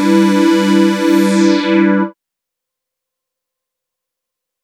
Música